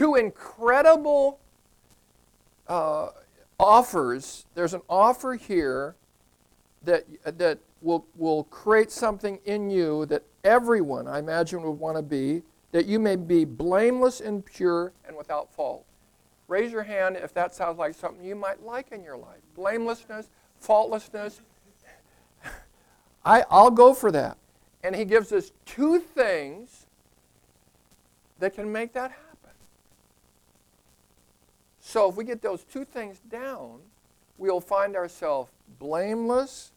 two incredible uh, offers. There's an offer here that, that will, will create something in you that everyone, I imagine, would want to be, that you may be blameless and pure and without fault. Raise your hand if that sounds like something you might like in your life. Blamelessness, faultlessness. I, I'll go for that. And he gives us two things that can make that happen. So if we get those two things down, we'll find ourselves blameless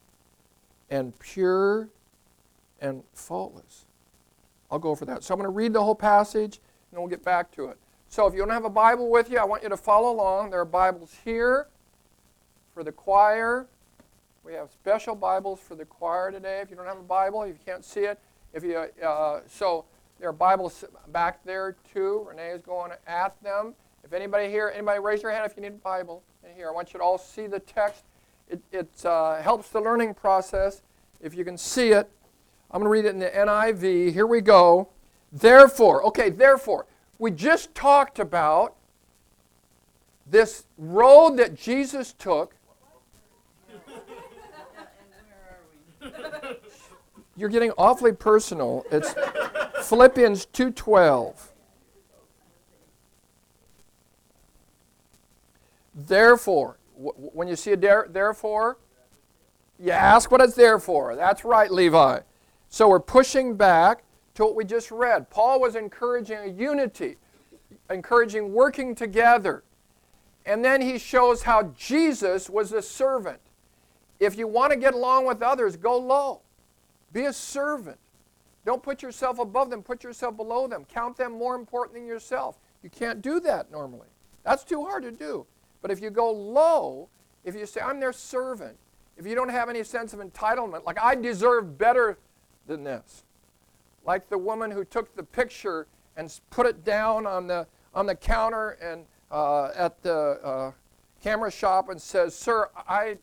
and pure and faultless. I'll go for that. So I'm going to read the whole passage and then we'll get back to it. So if you don't have a Bible with you, I want you to follow along. There are Bibles here for the choir. We have special Bibles for the choir today. If you don't have a Bible, you can't see it, if you uh, so there are Bibles back there too. Renee is going at them. If anybody here, anybody raise your hand if you need a Bible in here. I want you to all see the text. It, it uh, helps the learning process if you can see it. I'm going to read it in the NIV. Here we go. Therefore, okay, therefore, we just talked about this road that Jesus took. You're getting awfully personal. It's Philippians 2:12. Therefore, when you see a there, therefore, you ask what it's there for. That's right, Levi. So we're pushing back to what we just read. Paul was encouraging a unity, encouraging working together. And then he shows how Jesus was a servant. If you want to get along with others, go low. Be a servant. Don't put yourself above them, put yourself below them. Count them more important than yourself. You can't do that normally. That's too hard to do. But if you go low, if you say, I'm their servant, if you don't have any sense of entitlement, like I deserve better than this, like the woman who took the picture and put it down on the, on the counter and uh, at the uh, camera shop and says, Sir, I,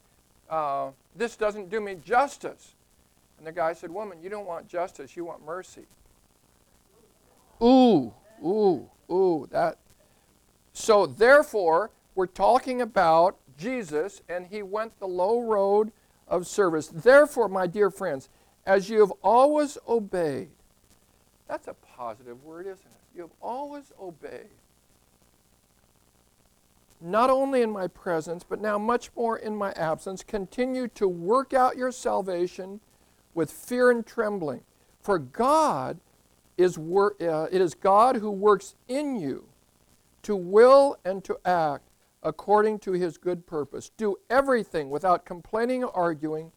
uh, this doesn't do me justice. And the guy said, Woman, you don't want justice, you want mercy. Ooh, ooh, ooh, that. So therefore, we're talking about Jesus, and he went the low road of service. Therefore, my dear friends, as you have always obeyed, that's a positive word, isn't it? You have always obeyed. Not only in my presence, but now much more in my absence, continue to work out your salvation with fear and trembling. For God is wor- uh, it is God who works in you to will and to act according to his good purpose. Do everything without complaining or arguing,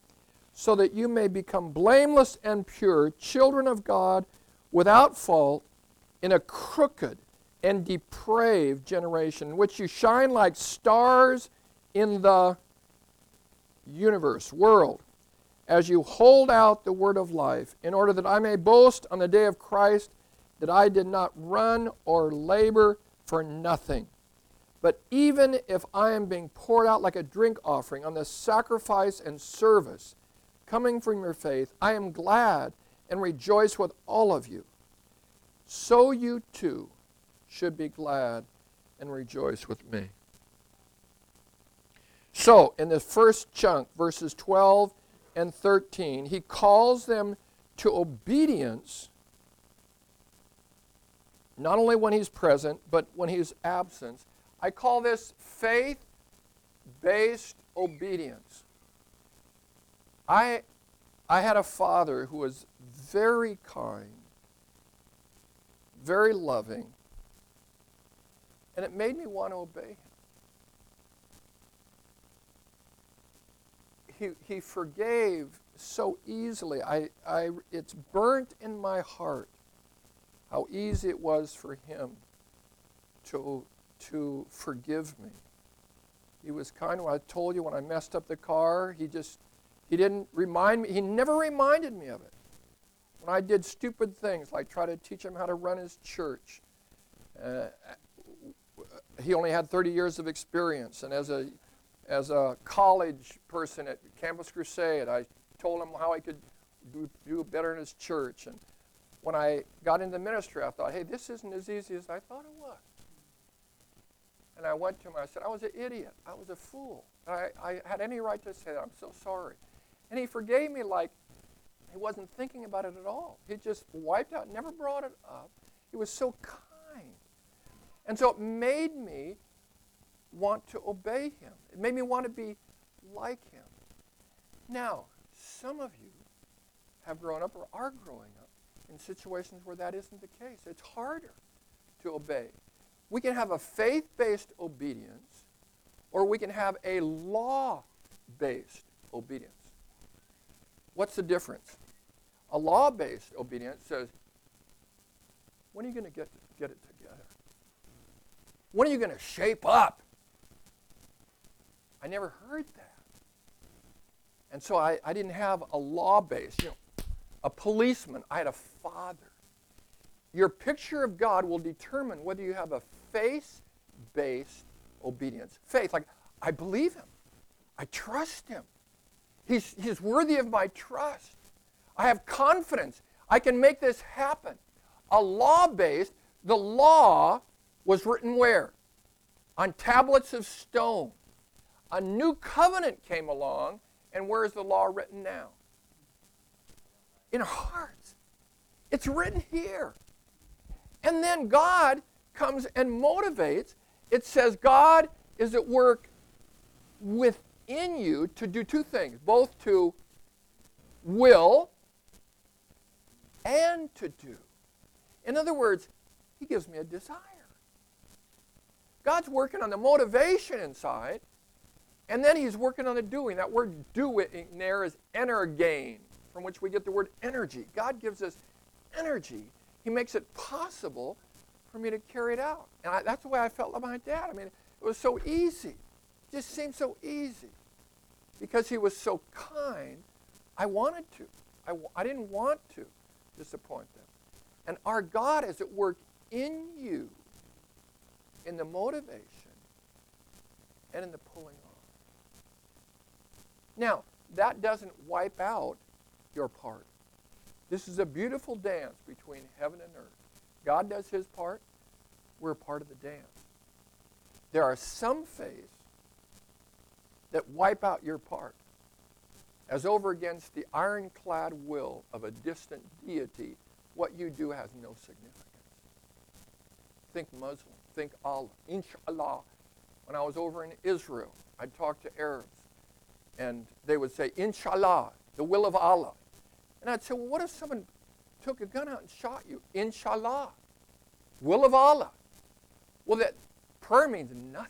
so that you may become blameless and pure, children of God, without fault, in a crooked and depraved generation, in which you shine like stars in the universe, world, as you hold out the word of life, in order that I may boast on the day of Christ that I did not run or labor for nothing. But even if I am being poured out like a drink offering on the sacrifice and service coming from your faith, I am glad and rejoice with all of you. So you too should be glad and rejoice with me. So, in the first chunk, verses 12 and 13, he calls them to obedience not only when he's present, but when he's absent. I call this faith based obedience. I, I had a father who was very kind, very loving, and it made me want to obey him. He, he forgave so easily. I, I, it's burnt in my heart how easy it was for him to to forgive me. He was kind of, I told you when I messed up the car, he just, he didn't remind me, he never reminded me of it. When I did stupid things, like try to teach him how to run his church, uh, he only had 30 years of experience. And as a, as a college person at Campus Crusade, I told him how I could do, do better in his church. And when I got into ministry, I thought, hey, this isn't as easy as I thought it was. And I went to him. I said, I was an idiot. I was a fool. I, I had any right to say that. I'm so sorry. And he forgave me like he wasn't thinking about it at all. He just wiped out, never brought it up. He was so kind. And so it made me want to obey him. It made me want to be like him. Now, some of you have grown up or are growing up in situations where that isn't the case. It's harder to obey. We can have a faith based obedience, or we can have a law based obedience. What's the difference? A law based obedience says, when are you going to get, get it together? When are you going to shape up? I never heard that. And so I, I didn't have a law based, you know, a policeman. I had a father. Your picture of God will determine whether you have a faith based obedience. Faith, like, I believe him, I trust him. He's, he's worthy of my trust. I have confidence. I can make this happen. A law based, the law was written where? On tablets of stone. A new covenant came along, and where is the law written now? In our hearts. It's written here. And then God comes and motivates. It says God is at work within you to do two things both to will and to do. In other words, He gives me a desire. God's working on the motivation inside, and then He's working on the doing. That word doing there is energein, from which we get the word energy. God gives us energy. He makes it possible for me to carry it out. And I, that's the way I felt like my dad. I mean, it was so easy. It just seemed so easy. Because he was so kind, I wanted to. I, I didn't want to disappoint them. And our God is at work in you in the motivation and in the pulling off. Now, that doesn't wipe out your part. This is a beautiful dance between heaven and earth. God does his part, we're part of the dance. There are some faiths that wipe out your part as over against the ironclad will of a distant deity, what you do has no significance. Think Muslim, think Allah, inshallah. When I was over in Israel, I'd talk to Arabs, and they would say, inshallah, the will of Allah. And I'd say, well, what if someone took a gun out and shot you? Inshallah, will of Allah. Well, that prayer means nothing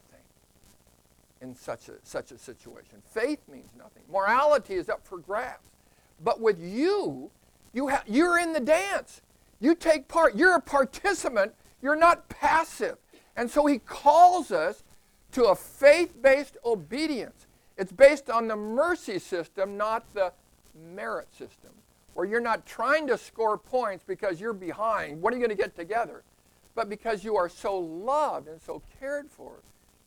in such a, such a situation. Faith means nothing. Morality is up for grabs. But with you, you ha- you're in the dance. You take part. You're a participant. You're not passive. And so he calls us to a faith based obedience. It's based on the mercy system, not the merit system, where you're not trying to score points because you're behind. What are you going to get together? But because you are so loved and so cared for,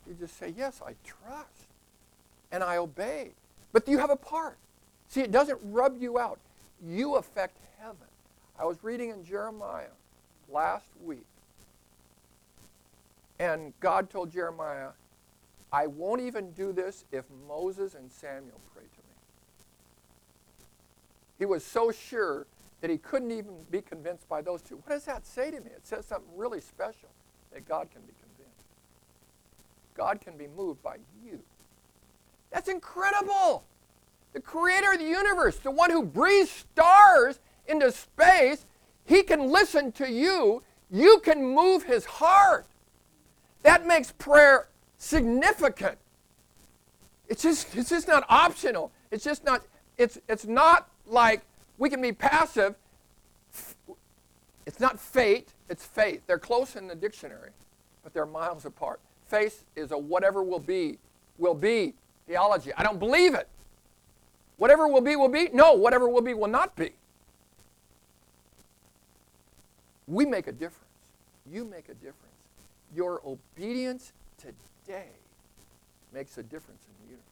you just say, Yes, I trust and I obey. But you have a part. See, it doesn't rub you out, you affect heaven. I was reading in Jeremiah last week, and God told Jeremiah, I won't even do this if Moses and Samuel pray. He was so sure that he couldn't even be convinced by those two. What does that say to me? It says something really special that God can be convinced. God can be moved by you. That's incredible. The creator of the universe, the one who breathes stars into space, he can listen to you. You can move his heart. That makes prayer significant. It's just, it's just not optional. It's just not, it's, it's not like we can be passive. It's not fate, it's faith. They're close in the dictionary, but they're miles apart. Faith is a whatever will be, will be theology. I don't believe it. Whatever will be, will be. No, whatever will be, will not be. We make a difference. You make a difference. Your obedience today makes a difference in the universe.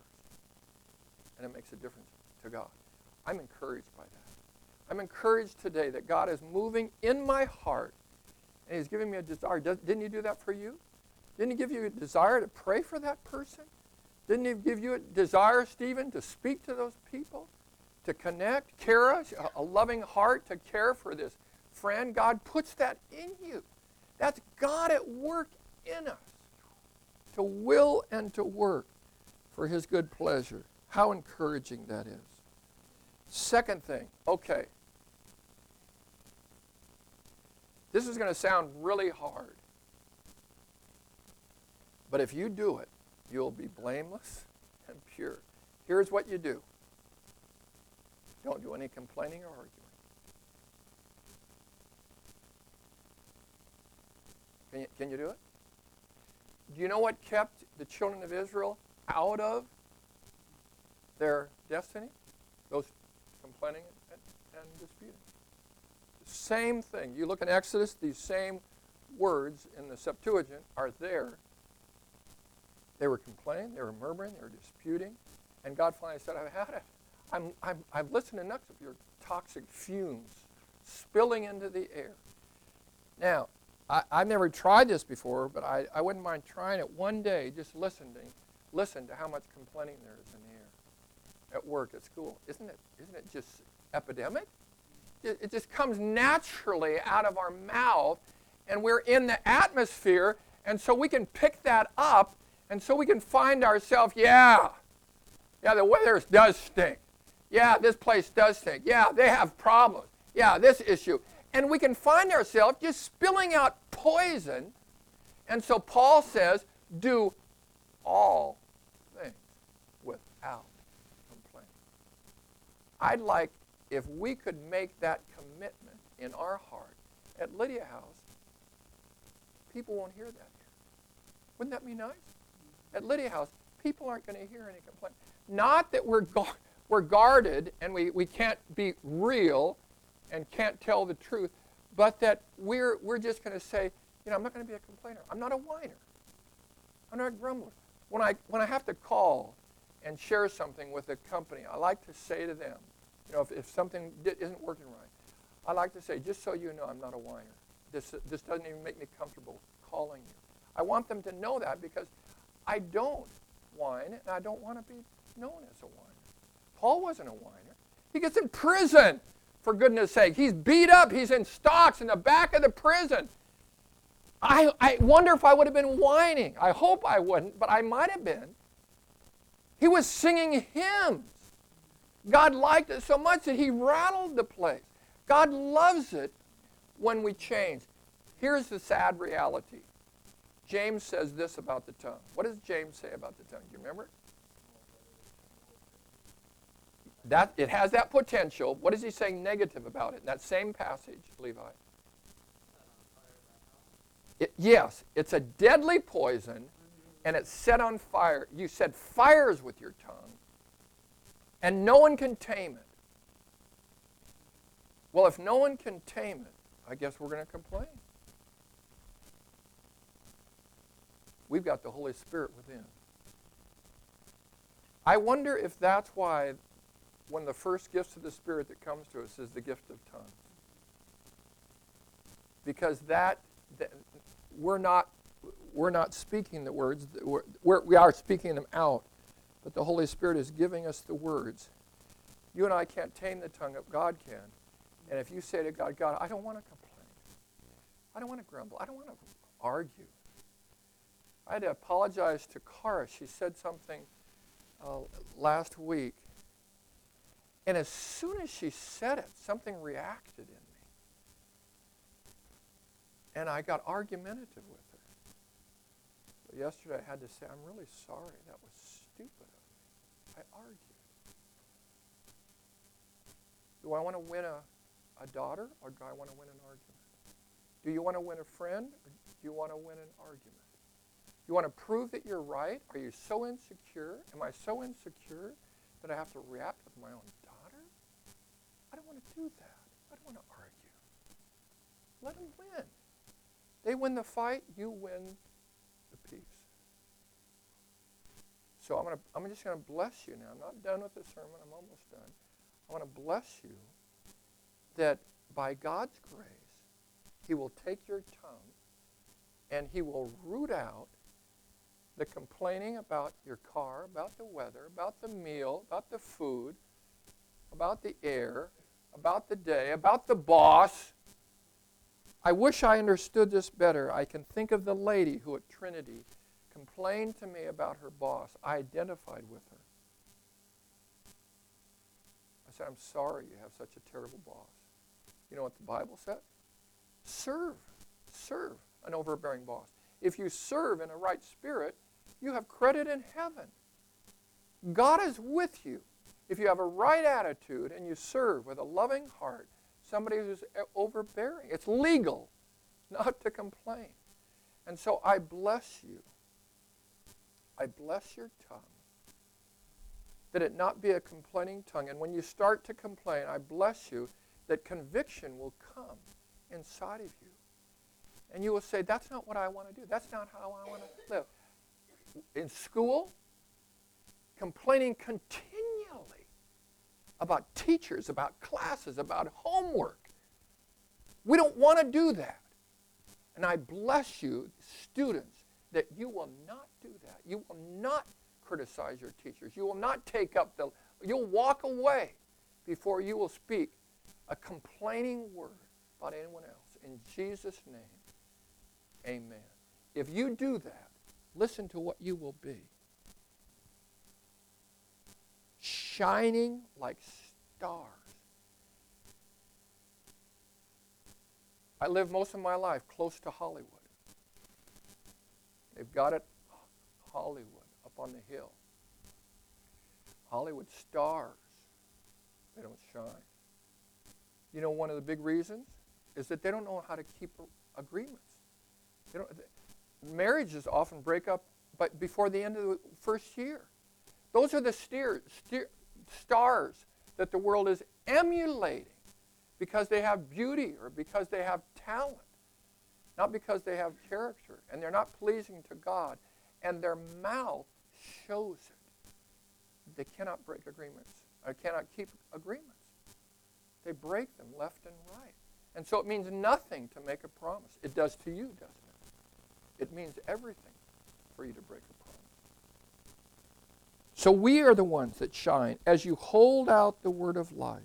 And it makes a difference to God. I'm encouraged by that. I'm encouraged today that God is moving in my heart and He's giving me a desire. Didn't He do that for you? Didn't He give you a desire to pray for that person? Didn't He give you a desire, Stephen, to speak to those people, to connect, care, a, a loving heart to care for this friend? God puts that in you. That's God at work in us to will and to work for His good pleasure. How encouraging that is. Second thing, okay. This is going to sound really hard. But if you do it, you'll be blameless and pure. Here's what you do don't do any complaining or arguing. Can you, can you do it? Do you know what kept the children of Israel out of their destiny? And, and disputing. Same thing. You look in Exodus, these same words in the Septuagint are there. They were complaining, they were murmuring, they were disputing. And God finally said, I've had it. I'm, I'm, I've listened enough of your toxic fumes spilling into the air. Now, I, have never tried this before, but I, I wouldn't mind trying it one day, just listening, listen to how much complaining there is in the air at work, at school. Isn't it, isn't it just epidemic? It, it just comes naturally out of our mouth, and we're in the atmosphere, and so we can pick that up, and so we can find ourselves, yeah, yeah, the weather does stink. Yeah, this place does stink. Yeah, they have problems. Yeah, this issue and we can find ourselves just spilling out poison. And so Paul says, do all things without. I'd like if we could make that commitment in our heart at Lydia House, people won't hear that here. Wouldn't that be nice? At Lydia House, people aren't going to hear any complaint. Not that we're, we're guarded and we, we can't be real and can't tell the truth, but that we're, we're just going to say, you know, I'm not going to be a complainer. I'm not a whiner. I'm not a grumbler. When I, when I have to call and share something with a company, I like to say to them, know, if, if something isn't working right, I like to say, just so you know, I'm not a whiner. This, this doesn't even make me comfortable calling you. I want them to know that because I don't whine and I don't want to be known as a whiner. Paul wasn't a whiner. He gets in prison for goodness sake. He's beat up. He's in stocks in the back of the prison. I, I wonder if I would have been whining. I hope I wouldn't, but I might have been. He was singing hymns. God liked it so much that he rattled the place. God loves it when we change. Here's the sad reality. James says this about the tongue. What does James say about the tongue? Do you remember? That, it has that potential. What is he saying negative about it in that same passage, Levi? It, yes, it's a deadly poison and it's set on fire. You said fires with your tongue and no one can tame it. Well, if no one can tame it, I guess we're going to complain. We've got the Holy Spirit within. I wonder if that's why one of the first gifts of the Spirit that comes to us is the gift of tongues. Because that, that we're not we're not speaking the words, we're, we are speaking them out, but the Holy Spirit is giving us the words. You and I can't tame the tongue, God can. And if you say to God, God, I don't want to complain, I don't want to grumble, I don't want to argue. I had to apologize to Cara. She said something uh, last week and as soon as she said it, something reacted in me. And I got argumentative with her. But yesterday I had to say, I'm really sorry. That was stupid of me. I argued. Do I want to win a, a daughter or do I want to win an argument? Do you want to win a friend or do you want to win an argument? You want to prove that you're right? Are you so insecure? Am I so insecure that I have to react with my own daughter? I don't want to do that. I don't want to argue. Let them win. They win the fight, you win the peace. So I'm, gonna, I'm just going to bless you now. I'm not done with the sermon. I'm almost done. I want to bless you that by God's grace, He will take your tongue and He will root out the complaining about your car, about the weather, about the meal, about the food, about the air, about the day, about the boss. I wish I understood this better. I can think of the lady who at Trinity complained to me about her boss. I identified with her. I said, I'm sorry you have such a terrible boss. You know what the Bible said? Serve. Serve an overbearing boss. If you serve in a right spirit, you have credit in heaven. God is with you. If you have a right attitude and you serve with a loving heart, somebody who's overbearing, it's legal not to complain. And so I bless you. I bless your tongue. That it not be a complaining tongue. And when you start to complain, I bless you that conviction will come inside of you. And you will say, That's not what I want to do. That's not how I want to live. In school, complaining continually about teachers, about classes, about homework. We don't want to do that. And I bless you, students, that you will not do that. You will not criticize your teachers. You will not take up the, you'll walk away before you will speak a complaining word about anyone else. In Jesus' name, amen. If you do that, listen to what you will be shining like stars. I lived most of my life close to Hollywood. They've got it Hollywood up on the hill. Hollywood stars, they don't shine. You know, one of the big reasons is that they don't know how to keep agreements. They don't, marriages often break up but before the end of the first year. Those are the steer, steer, stars that the world is emulating because they have beauty or because they have talent, not because they have character. And they're not pleasing to God. And their mouth shows it. They cannot break agreements, or cannot keep agreements. They break them left and right. And so it means nothing to make a promise. It does to you, doesn't it? It means everything for you to break a promise. So we are the ones that shine as you hold out the word of life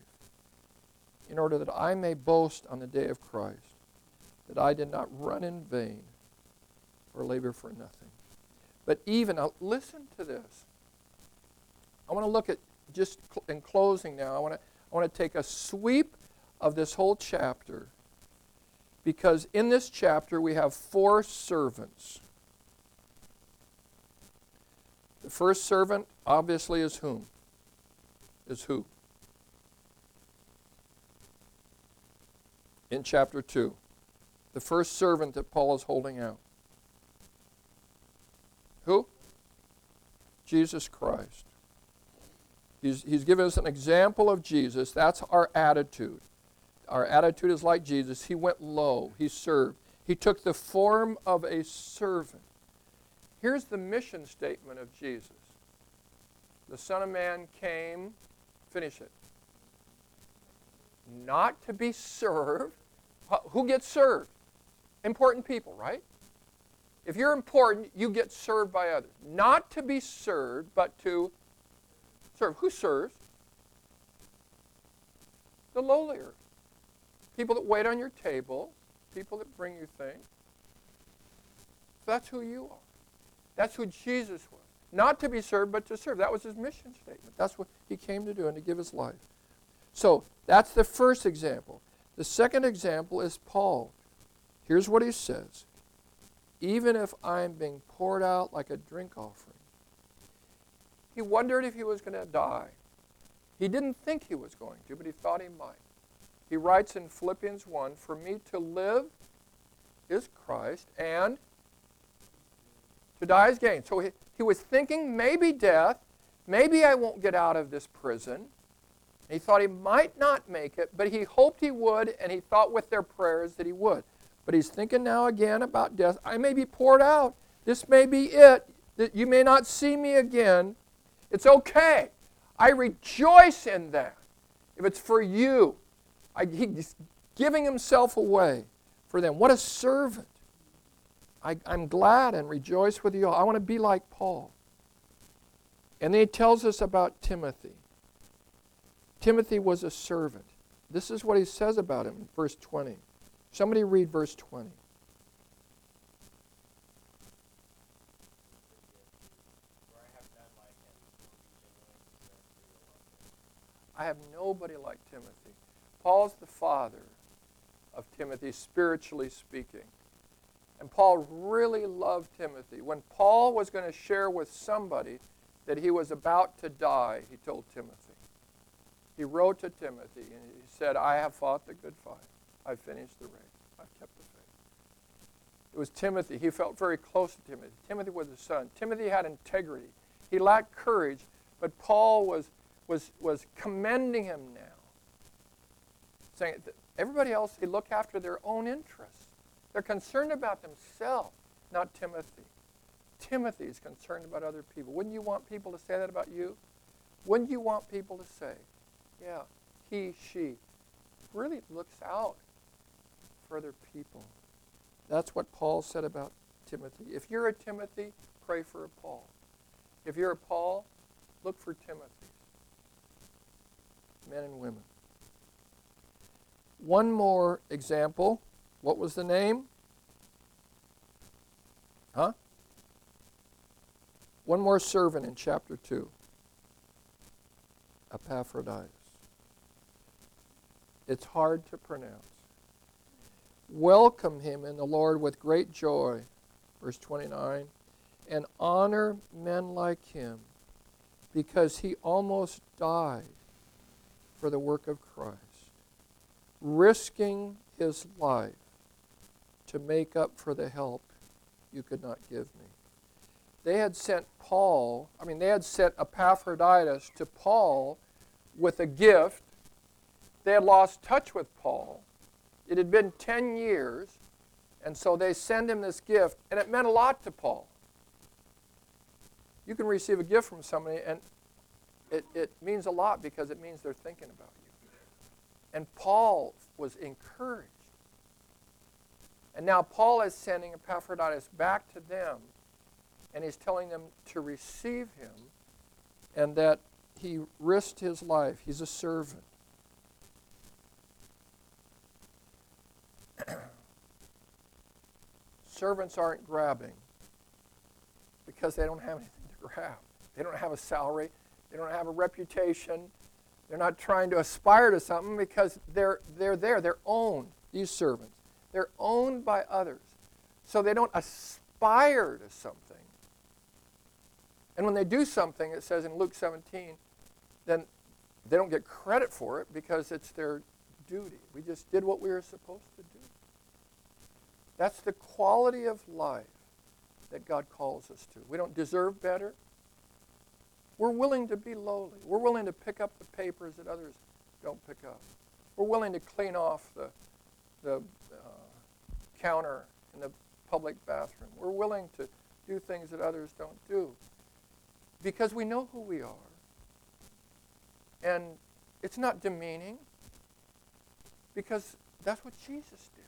in order that I may boast on the day of Christ that I did not run in vain or labor for nothing. But even, listen to this. I want to look at, just in closing now, I want to, I want to take a sweep of this whole chapter because in this chapter we have four servants. The first servant, obviously, is whom? Is who? In chapter 2. The first servant that Paul is holding out. Who? Jesus Christ. He's, he's given us an example of Jesus. That's our attitude. Our attitude is like Jesus. He went low, he served, he took the form of a servant. Here's the mission statement of Jesus The Son of Man came, finish it, not to be served. Who gets served? Important people, right? If you're important, you get served by others. Not to be served, but to serve. Who serves? The lowlier. People that wait on your table, people that bring you things. That's who you are. That's who Jesus was. Not to be served, but to serve. That was his mission statement. That's what he came to do and to give his life. So that's the first example. The second example is Paul. Here's what he says Even if I'm being poured out like a drink offering, he wondered if he was going to die. He didn't think he was going to, but he thought he might. He writes in Philippians 1 For me to live is Christ, and to die is gain. So he, he was thinking maybe death, maybe I won't get out of this prison. He thought he might not make it, but he hoped he would, and he thought with their prayers that he would. But he's thinking now again about death. I may be poured out. This may be it. That You may not see me again. It's okay. I rejoice in that. If it's for you, I, he's giving himself away for them. What a servant. I, I'm glad and rejoice with you all. I want to be like Paul. And then he tells us about Timothy. Timothy was a servant. This is what he says about him in verse 20. Somebody read verse 20. I have nobody like Timothy. Paul's the father of Timothy, spiritually speaking. And Paul really loved Timothy. When Paul was going to share with somebody that he was about to die, he told Timothy. He wrote to Timothy and he said, I have fought the good fight. I've finished the race. I've kept the faith. It was Timothy. He felt very close to Timothy. Timothy was his son. Timothy had integrity. He lacked courage, but Paul was, was, was commending him now. Saying that everybody else, they look after their own interests. They're concerned about themselves, not Timothy. Timothy is concerned about other people. Wouldn't you want people to say that about you? Wouldn't you want people to say, yeah, he, she really looks out other people? That's what Paul said about Timothy. If you're a Timothy, pray for a Paul. If you're a Paul, look for Timothy. Men and women. One more example. What was the name? Huh? One more servant in chapter 2 Epaphroditus. It's hard to pronounce. Welcome him in the Lord with great joy, verse 29, and honor men like him because he almost died for the work of Christ, risking his life to make up for the help you could not give me. They had sent Paul, I mean, they had sent Epaphroditus to Paul with a gift. They had lost touch with Paul. It had been 10 years, and so they send him this gift, and it meant a lot to Paul. You can receive a gift from somebody, and it, it means a lot because it means they're thinking about you. And Paul was encouraged. And now Paul is sending Epaphroditus back to them, and he's telling them to receive him and that he risked his life. He's a servant. Servants aren't grabbing because they don't have anything to grab. They don't have a salary, they don't have a reputation. They're not trying to aspire to something because they're, they're there. They're owned, these servants. They're owned by others. So they don't aspire to something. And when they do something, it says in Luke 17, then they don't get credit for it because it's their duty. We just did what we were supposed to do. That's the quality of life that God calls us to. We don't deserve better. We're willing to be lowly. We're willing to pick up the papers that others don't pick up. We're willing to clean off the, the uh, counter in the public bathroom. We're willing to do things that others don't do because we know who we are. And it's not demeaning because that's what Jesus did.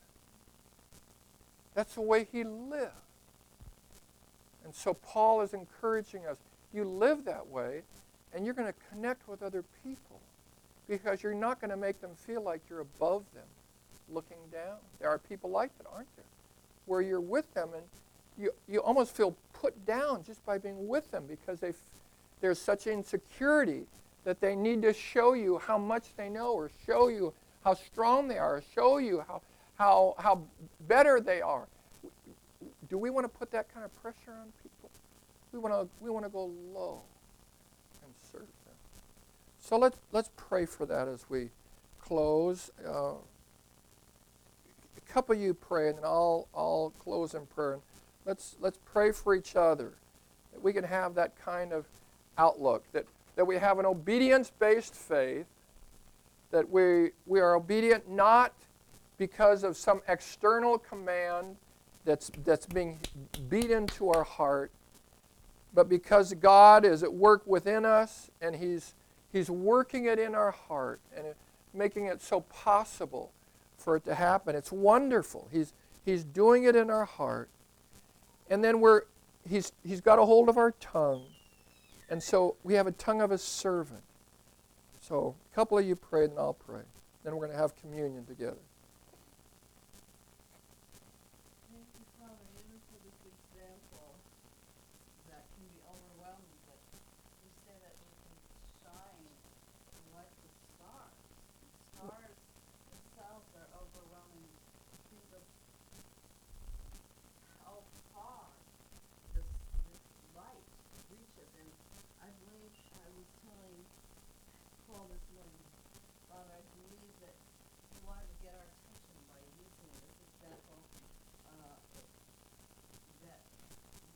That's the way he lived. And so Paul is encouraging us you live that way, and you're going to connect with other people because you're not going to make them feel like you're above them, looking down. There are people like that, aren't there? Where you're with them and you, you almost feel put down just by being with them because they there's such insecurity that they need to show you how much they know or show you how strong they are, or show you how, how, how better they are. Do we want to put that kind of pressure on people? We want to we want to go low and serve them. So let's let's pray for that as we close. Uh, a couple of you pray, and then I'll I'll close in prayer. Let's let's pray for each other that we can have that kind of outlook that that we have an obedience-based faith that we we are obedient not because of some external command that's that's being beat into our heart but because God is at work within us and He's, he's working it in our heart and making it so possible for it to happen. It's wonderful. He's, he's doing it in our heart. And then we're, he's, he's got a hold of our tongue. And so we have a tongue of a servant. So a couple of you prayed, and I'll pray. Then we're going to have communion together. Thank you, Father, even for this example that can be overwhelming, but you say that we can shine like the stars. The stars themselves are overwhelming. Think of how far this, this light reaches. And I believe I was telling Paul this morning, Father, I believe that you wanted to get our attention by using this example uh, that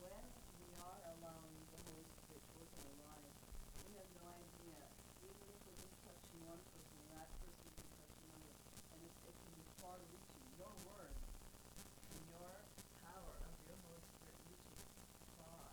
when we are allowing the Holy Spirit to work in our lives, we have no idea, even if we're just touching one person, that person can touch another, and it, it can be far reaching. Your word and your power of your Holy Spirit reaches far.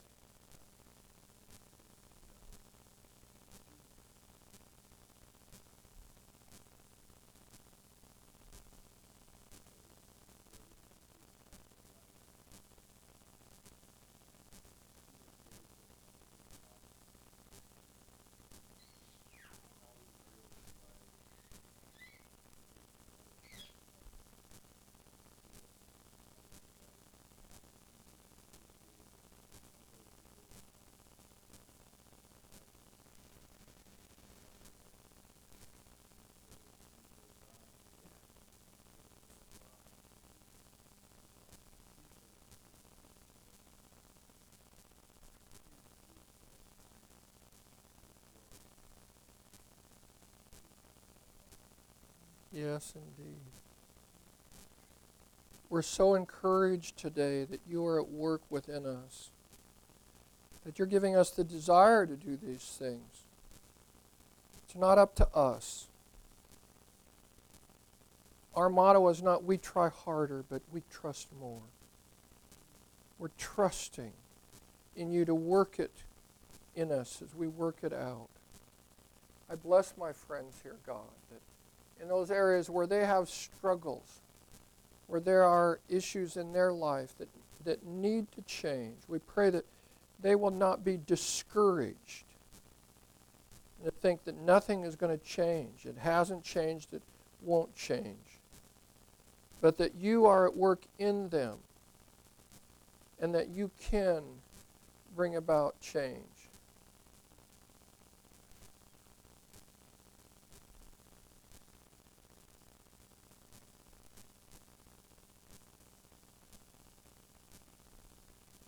Yes, indeed. We're so encouraged today that you are at work within us, that you're giving us the desire to do these things. It's not up to us. Our motto is not we try harder, but we trust more. We're trusting in you to work it in us as we work it out. I bless my friends here, God, that in those areas where they have struggles, where there are issues in their life that, that need to change, we pray that they will not be discouraged and to think that nothing is going to change. It hasn't changed, it won't change. But that you are at work in them and that you can bring about change.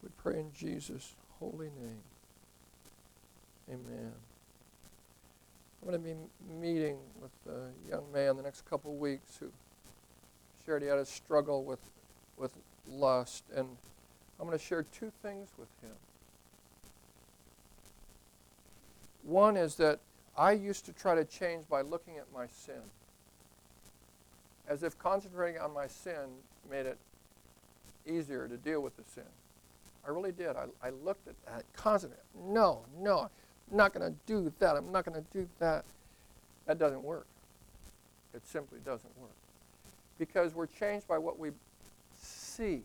We pray in Jesus' holy name. Amen. I'm going to be meeting with a young man the next couple of weeks who shared he had a struggle with, with lust, and I'm going to share two things with him. One is that I used to try to change by looking at my sin, as if concentrating on my sin made it easier to deal with the sin. I really did. I, I looked at that constantly. No, no, I'm not going to do that. I'm not going to do that. That doesn't work. It simply doesn't work. Because we're changed by what we see.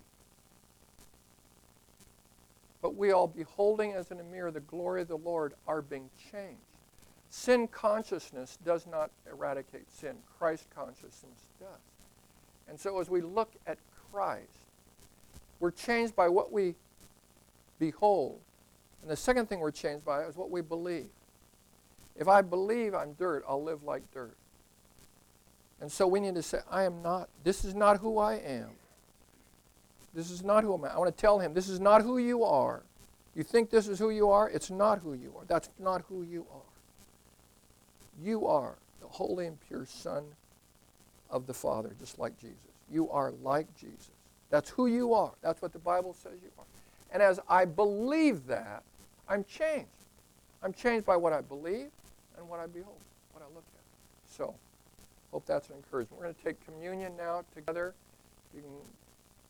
But we all, beholding as in a mirror the glory of the Lord, are being changed. Sin consciousness does not eradicate sin, Christ consciousness does. And so as we look at Christ, we're changed by what we behold. And the second thing we're changed by is what we believe. If I believe I'm dirt, I'll live like dirt. And so we need to say, I am not, this is not who I am. This is not who I am. I want to tell him, this is not who you are. You think this is who you are? It's not who you are. That's not who you are. You are the holy and pure Son of the Father, just like Jesus. You are like Jesus. That's who you are. That's what the Bible says you are. And as I believe that, I'm changed. I'm changed by what I believe and what I behold, what I look at. So, hope that's an encouragement. We're going to take communion now together. You can